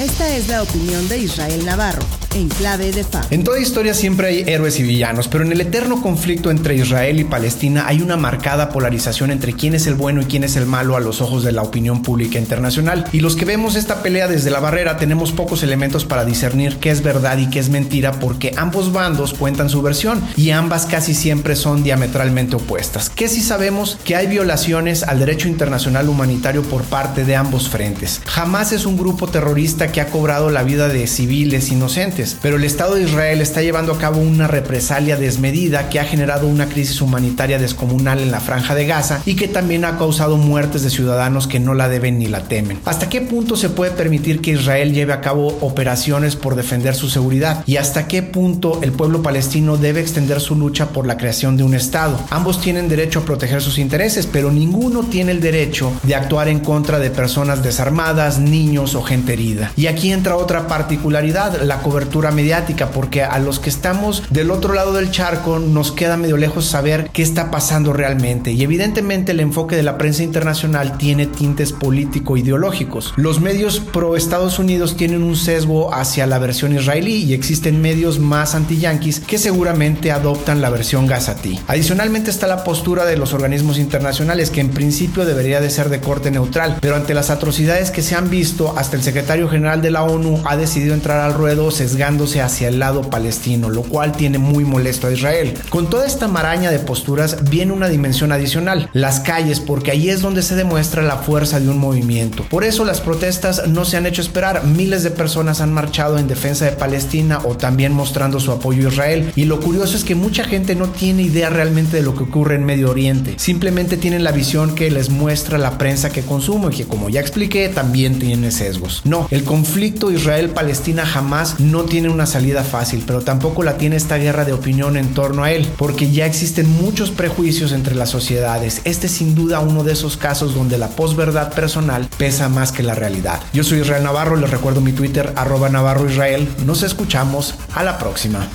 Esta es la opinión de Israel Navarro, en clave toda historia siempre hay héroes y villanos, pero en el eterno conflicto entre Israel y Palestina hay una marcada polarización entre quién es el bueno y quién es el malo a los ojos de la opinión pública internacional. Y los que vemos esta pelea desde la barrera tenemos pocos elementos para discernir qué es verdad y qué es mentira porque ambos bandos cuentan su versión y ambas casi siempre son diametralmente opuestas. ¿Qué si sabemos? Que hay violaciones al derecho internacional humanitario por parte de ambos frentes. Jamás es un grupo terrorista que ha cobrado la vida de civiles inocentes, pero el Estado de Israel está llevando a cabo una represalia desmedida que ha generado una crisis humanitaria descomunal en la franja de Gaza y que también ha causado muertes de ciudadanos que no la deben ni la temen. ¿Hasta qué punto se puede permitir que Israel lleve a cabo operaciones por defender su seguridad? ¿Y hasta qué punto el pueblo palestino debe extender su lucha por la creación de un Estado? Ambos tienen derecho a proteger sus intereses, pero ninguno tiene el derecho de actuar en contra de personas desarmadas, niños o gente herida. Y aquí entra otra particularidad, la cobertura mediática, porque a los que estamos del otro lado del charco nos queda medio lejos saber qué está pasando realmente. Y evidentemente el enfoque de la prensa internacional tiene tintes político-ideológicos. Los medios pro Estados Unidos tienen un sesgo hacia la versión israelí y existen medios más anti-yanquis que seguramente adoptan la versión gazatí. Adicionalmente está la postura de los organismos internacionales que en principio debería de ser de corte neutral, pero ante las atrocidades que se han visto, hasta el secretario general de la ONU ha decidido entrar al ruedo sesgándose hacia el lado palestino, lo cual tiene muy molesto a Israel. Con toda esta maraña de posturas viene una dimensión adicional, las calles, porque ahí es donde se demuestra la fuerza de un movimiento. Por eso las protestas no se han hecho esperar, miles de personas han marchado en defensa de Palestina o también mostrando su apoyo a Israel, y lo curioso es que mucha gente no tiene idea realmente de lo que ocurre en Medio Oriente, simplemente tienen la visión que les muestra la prensa que consumo y que como ya expliqué también tiene sesgos. No, el conflicto Israel-Palestina jamás no tiene una salida fácil, pero tampoco la tiene esta guerra de opinión en torno a él, porque ya existen muchos prejuicios entre las sociedades. Este es sin duda uno de esos casos donde la posverdad personal pesa más que la realidad. Yo soy Israel Navarro, les recuerdo mi Twitter arroba Navarro Israel. Nos escuchamos a la próxima.